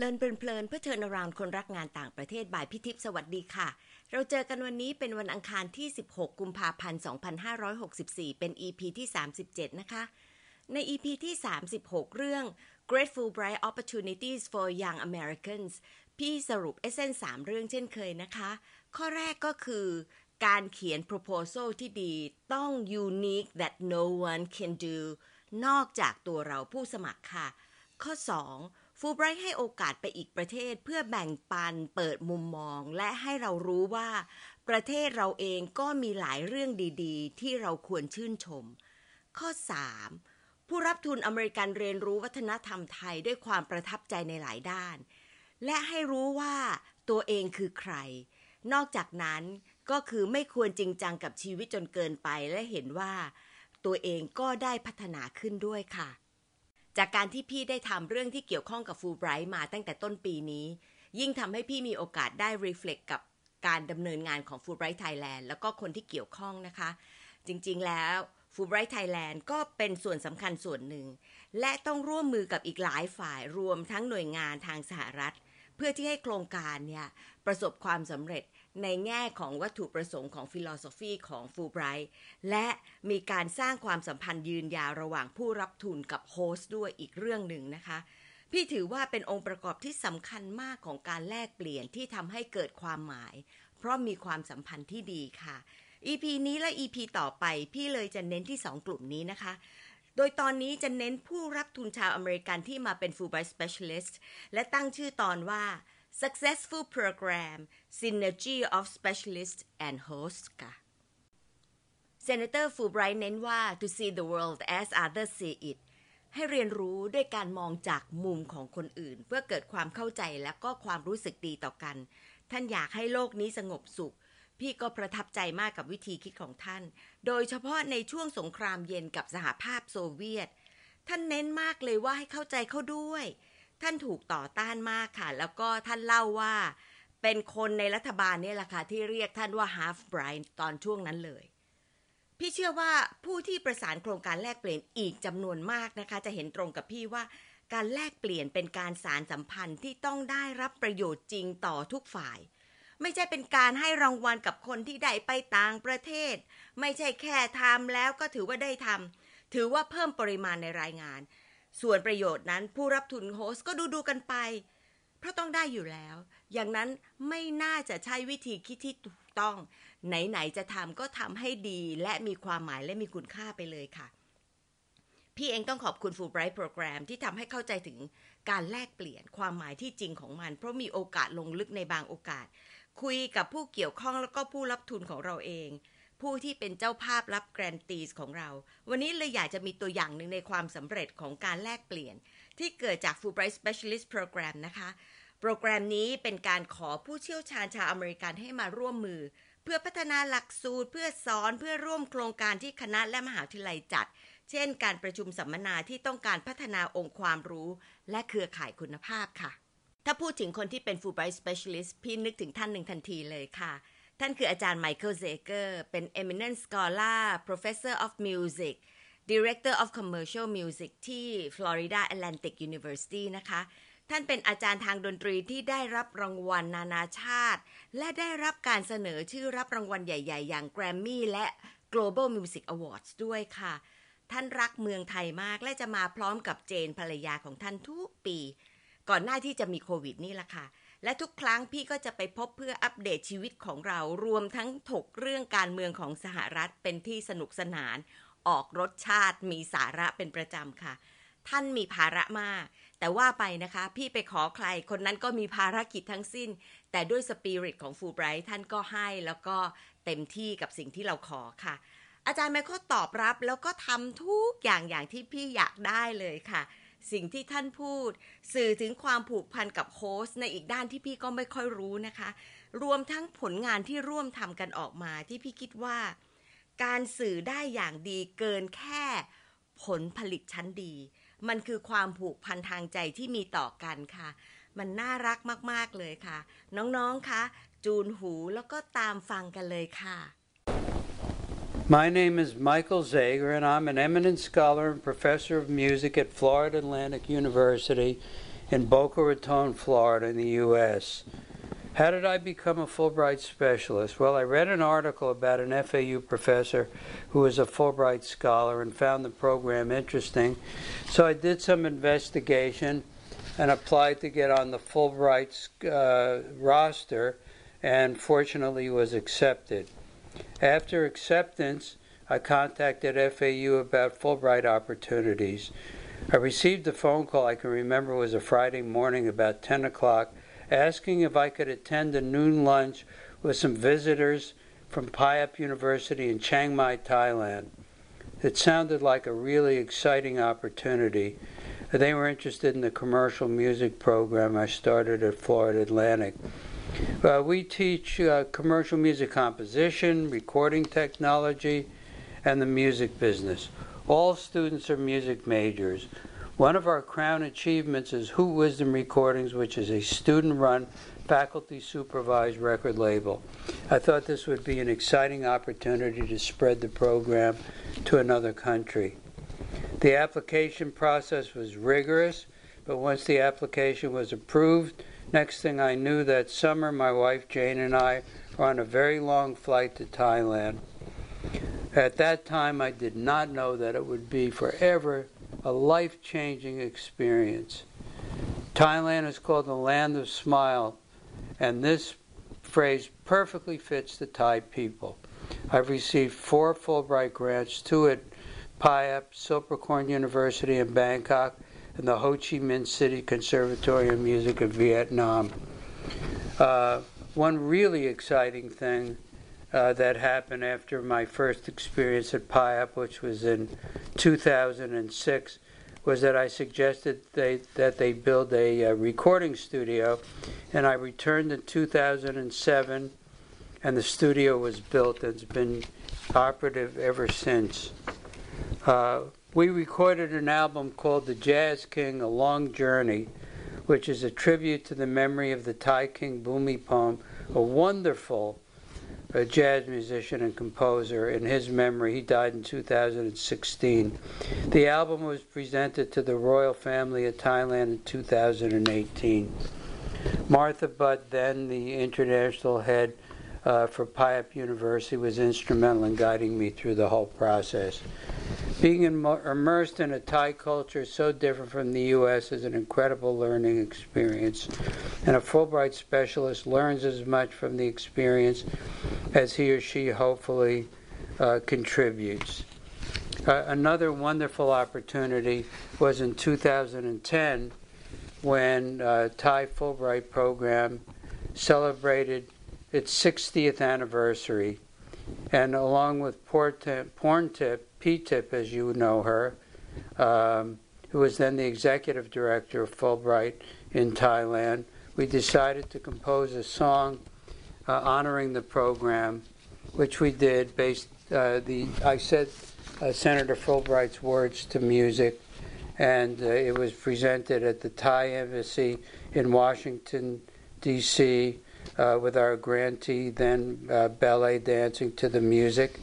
เลินเพลินๆเพื่อเทินราวคนรักงานต่างประเทศบ่ายพิทิพสวัสดีค่ะ เราเจอกันวันนี้เป็นวันอังคารที่ 16 กุมภาพันธ์ 2564 เป็น EP ที่ 37 นะคะ ใน EP ที่ 36 เรื่อง Grateful Bright Opportunities for Young Americans พี่สรุปเอเซนสามเรื่องเช่นเคยนะคะ ข้อแรกก็คือการเขียน proposal ที่ดีต้อง unique that no one can do นอกจากตัวเราผู้สมัครค่ะ ข้อ 2. ฟูไบรท์ให้โอกาสไปอีกประเทศเพื่อแบ่งปันเปิดมุมมอง และให้เรารู้ว่า ประเทศเราเองก็มีหลายเรื่องดีๆ ที่เราควรชื่นชม ข้อ 3. ผู้รับทุนอเมริกันเรียนรู้วัฒนธรรมไทยด้วยความประทับใจในหลายด้าน และให้รู้ว่าตัวเองคือใคร นอกจากนั้นก็คือไม่ควรจริงจังกับชีวิตจนเกินไปและเห็นว่า ตัวเองก็ได้พัฒนาขึ้นด้วยค่ะ จากการที่พี่ได้ทำเรื่องที่เกี่ยวข้องกับฟูไบรท์มาตั้งแต่ต้นปีนี้ ยิ่งทำให้พี่มีโอกาสได้ reflect กับการดำเนินงานของ Fulbright Thailand แล้วก็คนที่เกี่ยวข้องนะคะ จริงๆแล้ว Fulbright Thailand ก็เป็นส่วนสำคัญส่วนหนึ่ง และต้องร่วมมือกับอีกหลายฝ่ายรวมทั้งหน่วยงานทางสหรัฐ เพื่อที่ให้โครงการเนี่ยประสบความสำเร็จ ในแง่ของวัตถุประสงค์ของ philosophy ของฟูไบรท์และมีการสร้างความสัมพันธ์ยืนยาวระหว่างผู้รับทุนกับโฮสต์ด้วยอีกเรื่องหนึ่งนะคะ พี่ถือว่าเป็นองค์ประกอบที่สำคัญมากของการแลกเปลี่ยนที่ทำให้เกิดความหมาย เพราะมีความสัมพันธ์ที่ดีค่ะ EP นี้และ EP ต่อไปพี่เลยจะเน้นที่ 2 กลุ่มนี้นะคะโดยตอนนี้จะเน้นผู้รับทุนชาวอเมริกันที่มาเป็น Fulbright Specialist และตั้งชื่อตอนว่า Successful Program Synergy of Specialists and Hosts ค่ะ Senator Fulbright เน้นว่า to see the world as others see it ให้เรียนรู้ด้วยการมองจากมุมของคนอื่น เพื่อเกิดความเข้าใจและก็ความรู้สึกดีต่อกัน ท่านอยากให้โลกนี้สงบสุข พี่ก็ประทับใจมากกับวิธีคิดของท่าน โดยเฉพาะในช่วงสงครามเย็นกับสหภาพโซเวียต ท่านเน้นมากเลยว่าให้เข้าใจเขาด้วย ท่านถูกต่อต้านมากค่ะ แล้วก็ท่านเล่าว่า เป็นคนในรัฐบาลเนี่ยแหละค่ะ ที่เรียกท่านว่า half blind ตอนช่วงนั้นเลย พี่เชื่อว่าผู้ที่ประสานโครงการแลกเปลี่ยนอีกจำนวนมากนะคะ จะเห็นตรงกับพี่ว่าการแลกเปลี่ยนเป็นการสารสัมพันธ์ที่ต้องได้รับประโยชน์จริงต่อทุกฝ่าย ไม่ใช่เป็นการให้รางวัลกับคนที่ได้ไปต่างประเทศ ไม่ใช่แค่ทำแล้วก็ถือว่าได้ทำถือว่าเพิ่มปริมาณในรายงาน ส่วนประโยชน์นั้นผู้รับทุนโฮสก็ดูดูกันไป เพราะต้องได้อยู่แล้ว อย่างนั้นไม่น่าจะใช้วิธีคิดที่ถูกต้อง ไหน ๆ จะทำก็ทำให้ดีและมีความหมายและมีคุณค่าไปเลยค่ะ พี่เองต้องขอบคุณ Fulbright Program ที่ทำให้เข้าใจถึงการแลกเปลี่ยนความหมายที่จริงของมัน เพราะมีโอกาสลงลึกในบางโอกาส คุยกับผู้เกี่ยวข้องแล้วก็ผู้รับทุนของเราเอง ผู้ที่เป็นเจ้าภาพรับแกรนตีสของเรา วันนี้เลยอยากจะมีตัวอย่างหนึ่งในความสำเร็จของการแลกเปลี่ยน ที่เกิดจาก Fulbright Specialist Program นะคะ โปรแกรมนี้เป็นการขอผู้เชี่ยวชาญชาวอเมริกันให้มาร่วมมือ เพื่อพัฒนาหลักสูตร เพื่อสอนเพื่อร่วมโครงการที่คณะและมหาวิทยาลัยจัด เช่น การประชุมสัมมนาที่ต้องการพัฒนาองค์ความรู้ และเครือข่ายคุณภาพค่ะ ถ้าพูดถึงคนที่เป็น Fulbright Specialist พี่นึกถึงท่านหนึ่งทันทีเลยค่ะ ท่านคืออาจารย์ไมเคิลเซเกอร์เป็น Eminent Scholar Professor of Music Director of Commercial Music ที่ Florida Atlantic University นะคะ ท่านเป็นอาจารย์ทางดนตรีที่ได้รับรางวัลนานาชาติ และได้รับการเสนอชื่อรับรางวัลใหญ่ ๆ อย่าง Grammy และ Global Music Awards ด้วยค่ะ ท่านรักเมืองไทยมากและจะมาพร้อมกับเจนภรรยาของท่านทุกปี ก่อนหน้าที่จะมีโควิดนี่แหละค่ะ และทุกครั้งพี่ก็จะไปพบเพื่ออัปเดตชีวิตของเรารวมทั้งถกเรื่องการเมืองของสหรัฐเป็นที่สนุกสนาน ออกรสชาติมีสาระเป็นประจำค่ะ ท่านมีภาระมาก แต่ว่าไปนะคะ พี่ไปขอใครคนนั้นก็มีภารกิจทั้งสิ้น แต่ด้วยสปิริตของฟูไบรท์ท่านก็ให้แล้วก็เต็มที่กับสิ่งที่เราขอค่ะอาจารย์ไมเคิลตอบรับแล้วก็ทำทุกอย่างอย่างที่พี่อยากได้เลยค่ะ สิ่งที่ท่านพูด สื่อถึงความผูกพันกับโฮสต์ในอีกด้านที่พี่ก็ไม่ค่อยรู้นะคะ รวมทั้งผลงานที่ร่วมทำกันออกมาที่พี่คิดว่า การสื่อได้อย่างดีเกินแค่ผลผลิตชั้นดี มันคือความผูกพันทางใจที่มีต่อกันค่ะ มันน่ารักมาก ๆ เลยค่ะ น้อง ๆ คะ จูนหูแล้วก็ตามฟังกันเลยค่ะ My name is Michael Zager, and I'm an eminent scholar and professor of music at Florida Atlantic University in Boca Raton, Florida, in the U.S. How did I become a Fulbright specialist? Well, I read an article about an FAU professor who was a Fulbright scholar and found the program interesting. So I did some investigation and applied to get on the Fulbright uh, roster and fortunately was accepted. After acceptance, I contacted FAU about Fulbright opportunities. I received a phone call I can remember was a Friday morning about 10 o'clock asking if I could attend a noon lunch with some visitors from Payap University in Chiang Mai, Thailand. It sounded like a really exciting opportunity. They were interested in the commercial music program I started at Florida Atlantic. Uh, we teach uh, commercial music composition, recording technology, and the music business. All students are music majors. One of our crown achievements is Hoot Wisdom Recordings, which is a student run, faculty supervised record label. I thought this would be an exciting opportunity to spread the program to another country. The application process was rigorous, but once the application was approved, next thing I knew that summer, my wife Jane and I were on a very long flight to Thailand. At that time, I did not know that it would be forever a life changing experience. Thailand is called the land of smile, and this phrase perfectly fits the Thai people. I've received four Fulbright grants, two at Payap, Silpercorn University in Bangkok, the Ho Chi Minh City Conservatory of Music of Vietnam. Uh, one really exciting thing uh, that happened after my first experience at PIAP, which was in 2006, was that I suggested they, that they build a, a recording studio, and I returned in 2007, and the studio was built and it's been operative ever since. Uh, we recorded an album called The Jazz King A Long Journey, which is a tribute to the memory of the Thai king Bhumibol, a wonderful a jazz musician and composer. In his memory, he died in 2016. The album was presented to the royal family of Thailand in 2018. Martha Butt, then the international head uh, for Payap University, was instrumental in guiding me through the whole process. Being immersed in a Thai culture so different from the U.S. is an incredible learning experience, and a Fulbright specialist learns as much from the experience as he or she hopefully uh, contributes. Uh, another wonderful opportunity was in 2010 when uh, Thai Fulbright program celebrated its 60th anniversary, and along with Porntip, P-Tip, as you know her, um, who was then the executive director of Fulbright in Thailand, we decided to compose a song uh, honoring the program, which we did based uh, the I said uh, Senator Fulbright's words to music, and uh, it was presented at the Thai embassy in Washington D.C. Uh, with our grantee then uh, ballet dancing to the music.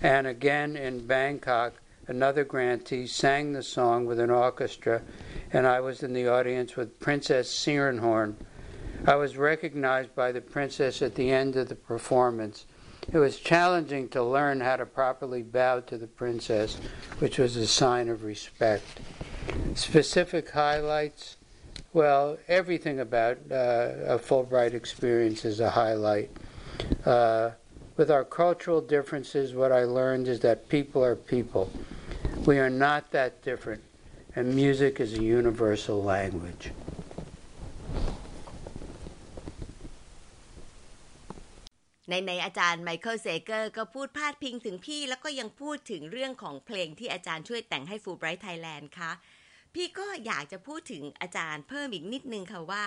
And again in Bangkok, another grantee sang the song with an orchestra, and I was in the audience with Princess Sierenhorn. I was recognized by the princess at the end of the performance. It was challenging to learn how to properly bow to the princess, which was a sign of respect. Specific highlights well, everything about uh, a Fulbright experience is a highlight. Uh, with our cultural differences, what I learned is that people are people. We are not that different, and music is a universal language. ในในอาจารย์ไมเคิลเซเกอร์ก็พูดพาดพิงถึงพี่ แล้วก็ยังพูดถึงเรื่องของเพลงที่อาจารย์ช่วยแต่งให้ฟูไบรท์ไทยแลนด์ค่ะพี่ก็อยากจะพูดถึงอาจารย์เพิ่มอีกนิดนึงค่ะว่า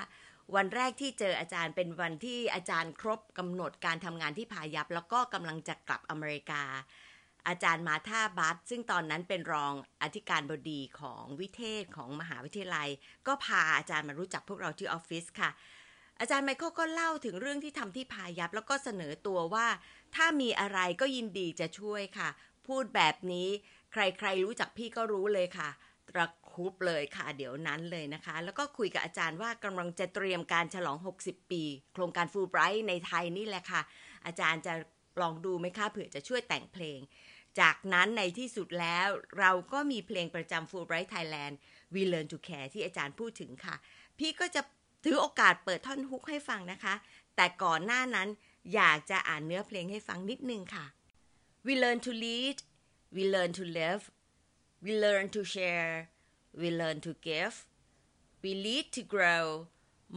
วันแรกที่เจออาจารย์เป็นวันที่อาจารย์ครบกำหนดการทำงานที่พายับแล้วก็กำลังจะกลับอเมริกา อาจารย์มาท่าบัสซึ่งตอนนั้นเป็นรองอธิการบดีของวิเทศของมหาวิทยาลัย ก็พาอาจารย์มารู้จักพวกเราที่ออฟฟิศค่ะ อาจารย์ไมเคิลก็เล่าถึงเรื่องที่ทำที่พายับแล้วก็เสนอตัวว่า ถ้ามีอะไรก็ยินดีจะช่วยค่ะ พูดแบบนี้ใครๆรู้จักพี่ก็รู้เลยค่ะตะ ฮุบเลยค่ะ เดี๋ยวนั้นเลยนะคะ แล้วก็คุยกับอาจารย์ว่ากำลังจะเตรียมการฉลอง 60 ปี โครงการฟูลไบรท์ในไทยนี่แหละค่ะ อาจารย์จะลองดูไหมคะเผื่อจะช่วยแต่งเพลง จากนั้นในที่สุดแล้วเราก็มีเพลงประจำ Fulbright Thailand We Learn to Care ที่อาจารย์พูดถึงค่ะ พี่ก็จะถือโอกาสเปิดท่อนฮุกให้ฟังนะคะ แต่ก่อนหน้านั้นอยากจะอ่านเนื้อเพลงให้ฟังนิดนึงค่ะ We learn to lead we learn to live we learn to share we learn to give we lead to grow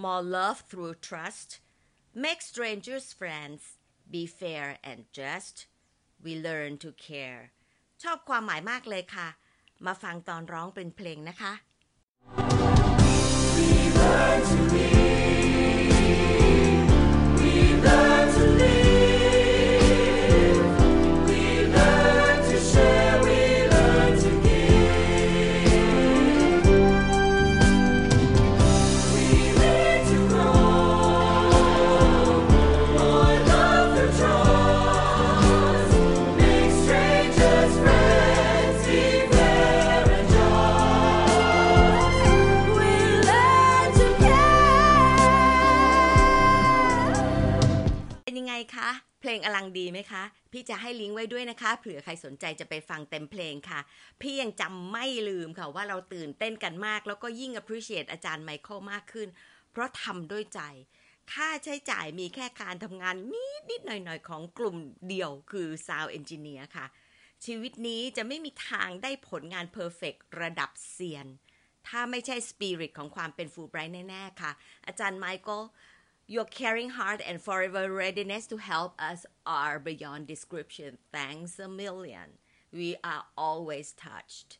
more love through trust make strangers friends be fair and just we learn to care ชอบความหมายมากเลยค่ะ มาฟังตอนร้องเป็นเพลงนะคะ เป็น งอลังดีไหมคะ พี่จะให้ลิงก์ไว้ด้วยนะคะเผื่อใครสนใจจะไปฟังเต็มเพลงค่ะ พี่ยังจำไม่ลืมค่ะว่าเราตื่นเต้นกันมาก แล้วก็ยิ่ง appreciate อาจารย์ไมเคิลมากขึ้น เพราะทำด้วยใจ ค่าใช้จ่ายมีแค่การทำงานนิดนิดๆหน่อยของกลุ่มเดียวคือ Sound Engineer ค่ะ ชีวิตนี้จะไม่มีทางได้ผลงาน Perfect ระดับเซียน ถ้าไม่ใช่สปิริตของความเป็นฟูลไบรท์แน่ ๆ ค่ะ อาจารย์ไมเคิล Your caring heart and forever readiness to help us are beyond description. Thanks a million. We are always touched.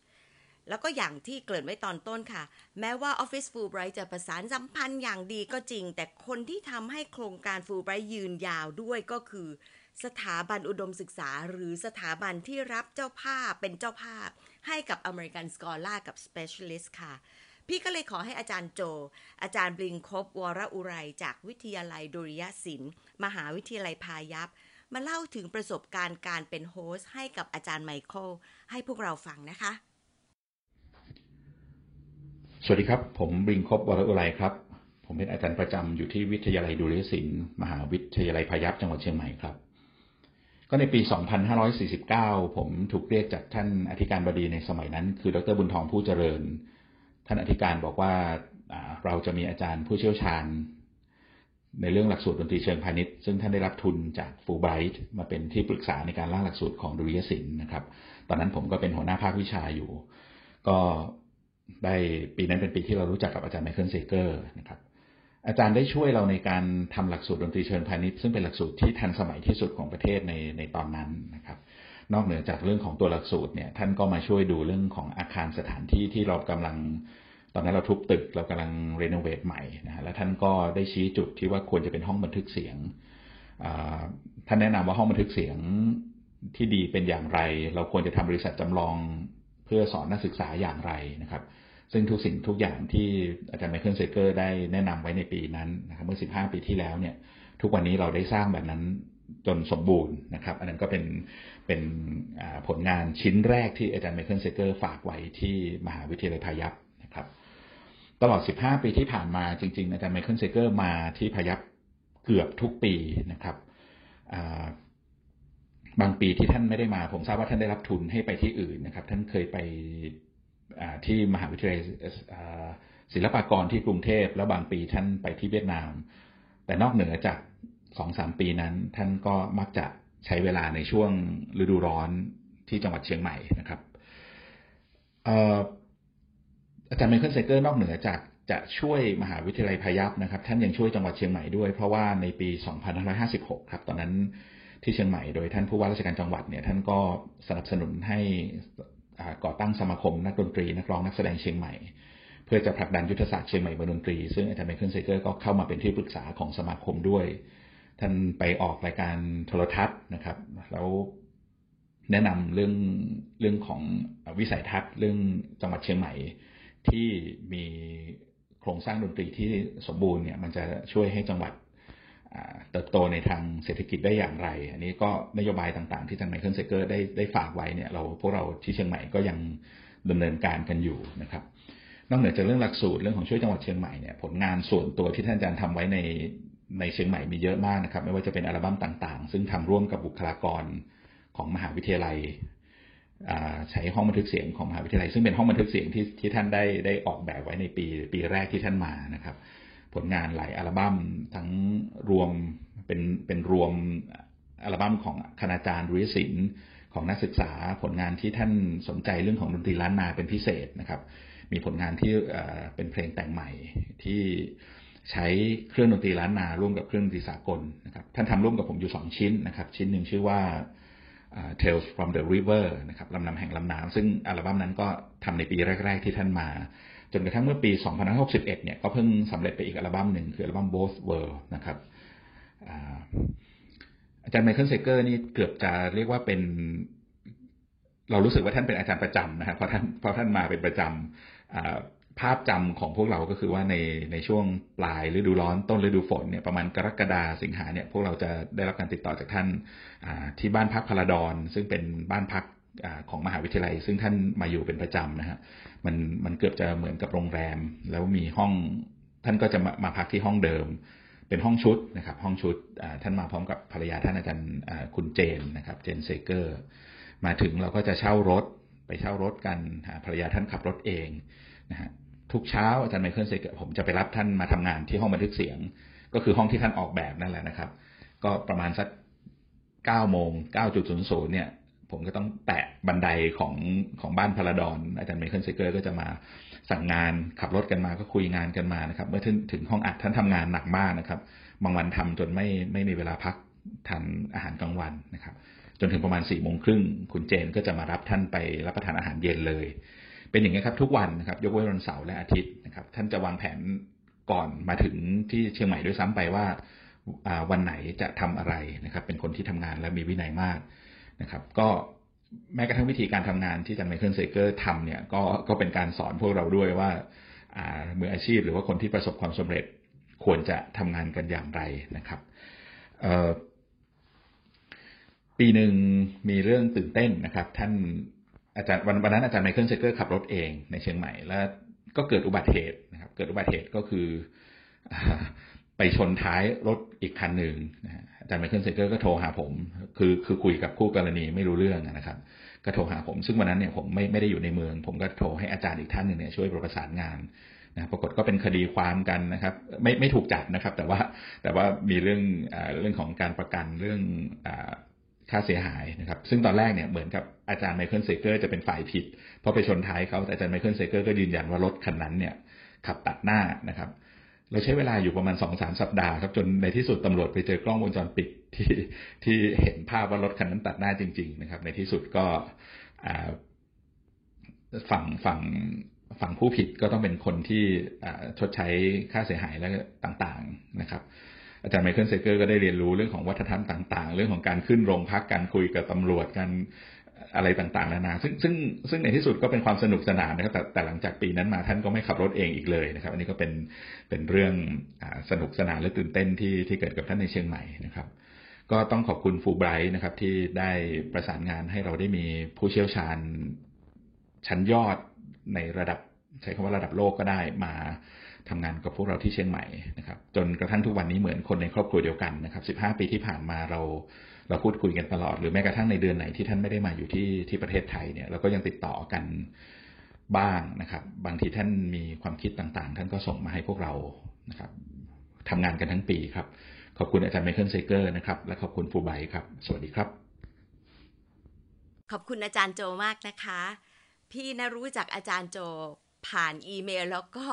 แล้วก็อย่างที่เกริ่นไว้ตอนต้นค่ะ แม้ว่า Office Fulbright จะประสานสัมพันธ์อย่างดีก็จริง แต่คนที่ทำให้โครงการ Fulbright ยืนยาวด้วยก็คือ สถาบันอุดมศึกษา หรือสถาบันที่รับเจ้าภาพเป็นเจ้าภาพ ให้กับ American Scholar กับ Specialist ค่ะ พี่ก็เลยขอให้อาจารย์โจ อาจารย์บลิงคบวรอุไรจากวิทยาลัยดุริยศิลป์ มหาวิทยาลัยพายัพมาเล่าถึงประสบการณ์การเป็นโฮสต์ให้กับอาจารย์ไมเคิลให้พวกเราฟังนะคะ สวัสดีครับ ผมบริงคบวรอุไรครับ ผมเป็นอาจารย์ประจำอยู่ที่วิทยาลัยดุริยศิลป์มหาวิทยาลัยพายัพจังหวัดเชียงใหม่ครับก็ในปี 2549 ผมถูกเรียกจากท่านอธิการบดีในสมัยนั้น คือ ดรบุญทองผู้เจริญ ท่านอธิการบอกว่าเราจะมีอาจารย์ผู้เชี่ยวชาญ ในเรื่องหลักสูตรดนตรีเชิงพาณิชย์ซึ่งท่านได้รับทุนจากฟูไบรท์มาเป็นที่ปรึกษาในการร่างหลักสูตรของดุริยศิลป์นะครับ ตอนนั้นผมก็เป็นหัวหน้าภาควิชาอยู่ ก็ได้ปีนั้นเป็นปีที่เรารู้จักกับอาจารย์ไมเคิลเซเกอร์นะครับอาจารย์ได้ช่วยเราในการทำหลักสูตรดนตรีเชิงพาณิชย์ซึ่งเป็นหลักสูตรที่ทันสมัยที่สุดของประเทศในในตอนนั้นนะครับ นอกเหนือจากเรื่องของตัวหลักสูตรเนี่ยท่านก็มาช่วยดูเรื่องของอาคารสถานที่ที่เรากำลัง ตอนนั้นเราทุบตึกเรากำลัง renovate ใหม่นะฮะแล้วท่านก็ได้ชี้จุดที่ว่าควรจะเป็นห้องบันทึกเสียงท่านแนะนำว่าห้องบันทึกเสียงที่ดีเป็นอย่างไร เราควรจะทำบริษัทจำลองเพื่อสอนนักศึกษาอย่างไรนะครับ ซึ่งทุกสิ่งทุกอย่างที่อาจารย์ไมเคิลเซเกอร์ได้แนะนำไว้ในปีนั้นนะครับเมื่อ 15 ปีที่แล้วเนี่ย ทุกวันนี้เราได้สร้างแบบนั้น จนสมบูรณ์นะครับ อันนั้นก็เป็นเป็นผลงานชิ้นแรกที่อาจารย์ไมเคิลเซเกอร์ฝากไว้ที่มหาวิทยาลัยพายัพนะครับ ตลอด 15 ปีที่ผ่านมาจริง ๆ อาจารย์ไมเคิลเซเกอร์มาที่พายัพเกือบทุกปีนะครับบางปีที่ท่านไม่ได้มา ผมทราบว่าท่านได้รับทุนให้ไปที่อื่นนะครับ ท่านเคยไปที่มหาวิทยาลัยศิลปากรที่กรุงเทพ แล้วบางปีท่านไปที่เวียดนาม แต่นอกเหนือจาก สองสามปีนั้น ท่านก็มักจะใช้เวลาในช่วงฤดูร้อนที่จังหวัดเชียงใหม่นะครับอาจารย์ไมเคิลเซเกอร์นอกเหนือจากจะช่วยมหาวิทยาลัยพายัพนะครับ ท่านยังช่วยจังหวัดเชียงใหม่ด้วย เพราะว่าในปี 2556 ครับ ตอนนั้นที่เชียงใหม่โดยท่านผู้ว่าราชการจังหวัดเนี่ยท่านก็สนับสนุนให้ก่อตั้งสมาคมนักดนตรี นักร้องนักแสดงเชียงใหม่ เพื่อจะผลักดันยุทธศาสตร์เชียงใหม่เมืองดนตรี ซึ่งอาจารย์ไมเคิลเซเกอร์ก็เข้ามาเป็นที่ปรึกษาของสมาคมด้วย ท่านไปออกรายการโทรทัศน์นะครับ แล้วแนะนำเรื่องเรื่องของวิสัยทัศน์ เรื่องจังหวัดเชียงใหม่ที่มีโครงสร้างดนตรีที่สมบูรณ์เนี่ยมันจะช่วยให้จังหวัดเติบโตในทางเศรษฐกิจได้อย่างไร อันนี้ก็นโยบายต่างๆ ที่ทางไมเคิลเซเกอร์ได้ได้ฝากไว้เนี่ยเราพวกเราที่เชียงใหม่ก็ยังดำเนินการกันอยู่นะครับ นอกเหนือจากเรื่องหลักสูตรเรื่องของช่วยจังหวัดเชียงใหม่เนี่ยผลงานส่วนตัวที่ท่านอาจารย์ทำไว้ใน ในเชียงใหม่มีเยอะมากนะครับ ไม่ว่าจะเป็นอัลบั้มต่างๆ ซึ่งทำร่วมกับบุคลากรของมหาวิทยาลัยใช้ห้องบันทึกเสียงของมหาวิทยาลัย ซึ่งเป็นห้องบันทึกเสียงที่ที่ท่านได้ได้ออกแบบไว้ในปีปีแรกที่ท่านมานะครับ ผลงานหลายอัลบั้มทั้งรวมเป็นเป็นรวมอัลบั้มของคณาจารย์รุยศิลป์ของนักศึกษาผลงานที่ท่านสนใจเรื่องของดนตรีล้านนาเป็นพิเศษนะครับ มีผลงานที่เป็นเพลงแต่งใหม่ที่ ใช้เครื่องดนตรีล้านนาร่วมกับเครื่องดนตรีสากลนะครับท่านทำร่วมกับผมอยู่สองชิ้นนะครับ ชิ้นหนึ่งชื่อว่า Tales from the River นะครับลำนำแห่งลำน้ำซึ่งอัลบั้มนั้นก็ทำในปีแรก ๆ ที่ท่านมา จนกระทั่งเมื่อปี 2561 เนี่ยก็เพิ่งสำเร็จไปอีกอัลบั้มหนึ่งคืออัลบั้ม Both World นะครับอาจารย์ไมเคิลเซเกอร์นี่เกือบจะเรียกว่าเป็น เรารู้สึกว่าท่านเป็นอาจารย์ประจำนะครับเพราะท่านเพราะท่านมาเป็นประจำ ภาพจำของพวกเราก็คือว่าในในช่วงปลายฤดูร้อนต้นฤดูฝนเนี่ยประมาณกรกฎาสิงหาเนี่ยพวกเราจะได้รับการติดต่อจากท่านที่บ้านพักพลาดอนซึ่งเป็นบ้านพักของมหาวิทยาลัย ซึ่งท่านมาอยู่เป็นประจำนะฮะมันมันเกือบจะเหมือนกับโรงแรม แล้วมีห้องท่านก็จะมามาพักที่ห้องเดิม เป็นห้องชุดนะครับ ห้องชุดท่านมาพร้อมกับภรรยาท่านอาจารย์คุณเจนนะครับเจนเซเกอร์ มาถึงเราก็จะเช่ารถไปเช่ารถกันภรรยาท่านขับรถเองนะฮะ ทุกเช้าอาจารย์ไมเคิลเซเกอร์ผมจะไปรับท่านมาทำงานที่ห้องบันทึกเสียง ก็คือห้องที่ท่านออกแบบนั่นแหละนะครับ ก็ประมาณสักเก้าโมงเก้าจุดศูนย์ศูนย์เนี่ยผมก็ต้องแตะบันไดของของบ้านพลาดอนอาจารย์ไมเคิลเซเกอร์ก็จะมาสั่งงานขับรถกันมาก็คุยงานกันมานะครับ เมื่อถึงถึงห้องอัดท่านทำงานหนักมากนะครับ บางวันทำจนไม่ไม่มีเวลาพักทานอาหารกลางวันนะครับ จนถึงประมาณสี่โมงครึ่งคุณเจนก็จะมารับท่านไปรับประทานอาหารเย็นเลย เป็นอย่างนี้ครับทุกวันนะครับ ยกเว้นวันเสาร์และอาทิตย์นะครับ ท่านจะวางแผนก่อนมาถึงที่เชียงใหม่ด้วยซ้ำไปว่าวันไหนจะทำอะไรนะครับ เป็นคนที่ทำงานและมีวินัยมากนะครับ ก็แม้กระทั่งวิธีการทำงานที่อาจารย์ไมเคิลเซเกอร์ทำเนี่ยก็ก็เป็นการสอนพวกเราด้วยว่ามืออาชีพหรือว่าคนที่ประสบความสำเร็จควรจะทำงานกันอย่างไรนะครับปีหนึ่งมีเรื่องตื่นเต้นนะครับ ท่าน อาจารย์วันวันนั้นอาจารย์ไมเคิลเซเกอร์ขับรถเองในเชียงใหม่ แล้วก็เกิดอุบัติเหตุนะครับ เกิดอุบัติเหตุก็คือไปชนท้ายรถอีกคันหนึ่งอาจารย์ไมเคิลเซเกอร์ก็โทรหาผม คือคือคุยกับคู่กรณีไม่รู้เรื่องนะครับ ก็โทรหาผม ซึ่งวันนั้นเนี่ยผมไม่ไม่ได้อยู่ในเมือง ผมก็โทรให้อาจารย์อีกท่านหนึ่งเนี่ยช่วยประสานงานนะปรากฏก็เป็นคดีความกันนะครับ ไม่ไม่ถูกจับนะครับ แต่ว่าแต่ว่ามีเรื่องอเรื่องของการประกันเรื่องอ ค่าเสียหายนะครับ ซึ่งตอนแรกเนี่ยเหมือนกับอาจารย์ไมเคิลเซเกอร์จะเป็นฝ่ายผิด เพราะไปชนท้ายเขาแต่อาจารย์ไมเคิลเซเกอร์ก็ยืนยันว่ารถคันนั้นเนี่ยขับตัดหน้านะครับ เราใช้เวลาอยู่ประมาณสองสามสัปดาห์ครับจนในที่สุดตำรวจไปเจอกล้องวงจรปิดที่ที่เห็นภาพว่ารถคันนั้นตัดหน้าจริง ๆ นะครับ ในที่สุดก็ฝั่งฝั่งฝั่งผู้ผิดก็ต้องเป็นคนที่ชดใช้ค่าเสียหายและต่างๆนะครับ อาจารย์ไมเคิลเซเกอร์ก็ได้เรียนรู้เรื่องของวัฒนธรรมต่างๆ เรื่องของการขึ้นโรงพักการคุยกับตำรวจการอะไรต่างๆนานาซึ่งซึ่งซึ่งในที่สุดก็เป็นความสนุกสนานนะครับแต่แต่หลังจากปีนั้นมาท่านก็ไม่ขับรถเองอีกเลยนะครับ อันนี้ก็เป็นเป็นเรื่องอสนุกสนานและตื่นเต้นที่ที่เกิดกับท่านในเชียงใหม่นะครับ ก็ต้องขอบคุณฟูไบรท์นะครับที่ได้ประสานงานให้เราได้มีผู้เชี่ยวชาญชั้นยอดในระดับใช้คำว่าระดับโลกก็ได้มา ทำงานกับพวกเราที่เชียงใหม่นะครับจนกระทั่งทุกวันนี้เหมือนคนในครอบครัวเดียวกันนะครับ 15 ปีที่ผ่านมาเราเราพูดคุยกันตลอด หรือแม้กระทั่งในเดือนไหนที่ท่านไม่ได้มาอยู่ที่ที่ประเทศไทยเนี่ยเราก็ยังติดต่อกันบ้างนะครับ บางทีท่านมีความคิดต่างๆ ท่านก็ส่งมาให้พวกเรานะครับทำงานกันทั้งปีครับ ขอบคุณอาจารย์ไมเคิลเซเกอร์นะครับ และขอบคุณฟูไบครับ สวัสดีครับ ขอบคุณอาจารย์โจมากนะคะ พี่นะรู้จักอาจารย์โจ ผ่านอีเมลแล้วก็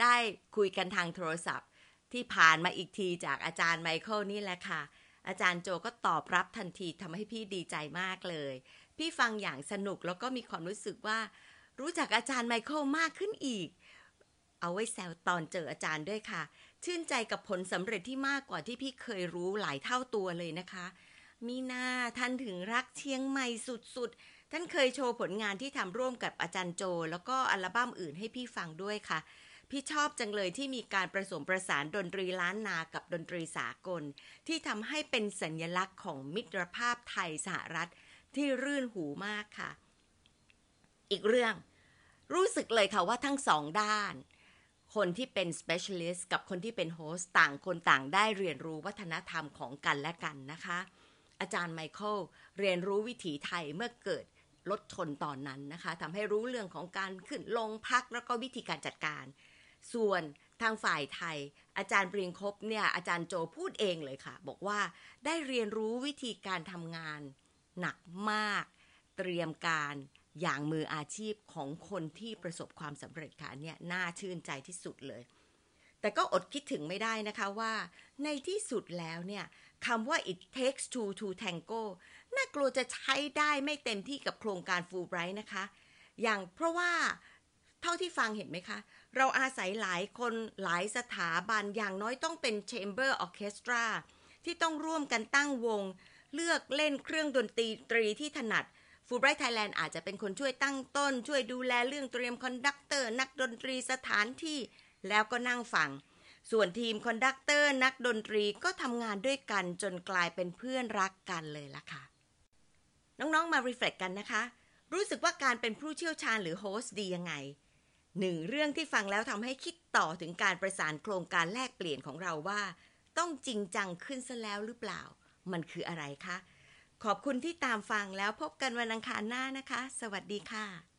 ได้คุยกันทางโทรศัพท์ ที่ผ่านมาอีกทีจากอาจารย์ไมเคิลนี่แหละค่ะ อาจารย์โจก็ตอบรับทันทีทำให้พี่ดีใจมากเลย พี่ฟังอย่างสนุกแล้วก็มีความรู้สึกว่า รู้จักอาจารย์ไมเคิลมากขึ้นอีก เอาไว้แซวตอนเจออาจารย์ด้วยค่ะ ชื่นใจกับผลสำเร็จที่มากกว่าที่พี่เคยรู้หลายเท่าตัวเลยนะคะ มีหน้าท่านถึงรักเชียงใหม่สุดๆ ท่านเคยโชว์ผลงานที่ทำร่วมกับอาจารย์โจ แล้วก็อัลบั้มอื่นให้พี่ฟังด้วยค่ะ พี่ชอบจังเลยที่มีการประสมประสานดนตรีล้านนากับดนตรีสากล ที่ทำให้เป็นสัญลักษณ์ของมิตรภาพไทยสหรัฐที่รื่นหูมากค่ะ อีกเรื่อง รู้สึกเลยค่ะว่าทั้งสองด้าน คนที่เป็น specialist กับคนที่เป็นโฮสต์ต่างคนต่างได้เรียนรู้วัฒนธรรมของกันและกันนะคะ อาจารย์ไมเคิลเรียนรู้วิถีไทยเมื่อเกิด รถชนตอนนั้นนะคะทำให้รู้เรื่องของการขึ้นลงพักแล้วก็วิธีการจัดการ ส่วนทางฝ่ายไทย อาจารย์ปริงคบเนี่ยอาจารย์โจพูดเองเลยค่ะ บอกว่าได้เรียนรู้วิธีการทำงาน หนักมาก เตรียมการอย่างมืออาชีพของคนที่ประสบความสำเร็จค่ะเนี่ยน่าชื่นใจที่สุดเลย แต่ก็อดคิดถึงไม่ได้นะคะว่า ในที่สุดแล้วเนี่ยคำว่า it takes two to tango น่ากลัวจะใช้ได้ไม่เต็มที่กับโครงการ Fulbright นะคะ อย่างเพราะว่าเท่าที่ฟังเห็นไหมคะ เราอาศัยหลายคนหลายสถาบันอย่างน้อยต้องเป็น Chamber Orchestra ที่ต้องร่วมกันตั้งวง เลือกเล่นเครื่องดนตรีตรีที่ถนัด Fulbright Thailand อาจจะเป็นคนช่วยตั้งต้น ช่วยดูแลเรื่องเตรียม conductor นักดนตรีสถานที่แล้วก็นั่งฟัง ส่วนทีม conductor นักดนตรีก็ทำงานด้วยกันจนกลายเป็นเพื่อนรักกันเลยล่ะค่ะ น้องๆมา reflect กันนะคะ รู้สึกว่าการเป็นผู้เชี่ยวชาญหรือ host ดียังไงหนึ่งเรื่องที่ฟังแล้วทำให้คิดต่อถึงการประสานโครงการแลกเปลี่ยนของเราว่า ต้องจริงจังขึ้นซะแล้วหรือเปล่า มันคืออะไรคะ ขอบคุณที่ตามฟังแล้วพบกันวันอังคารหน้านะคะ สวัสดีค่ะ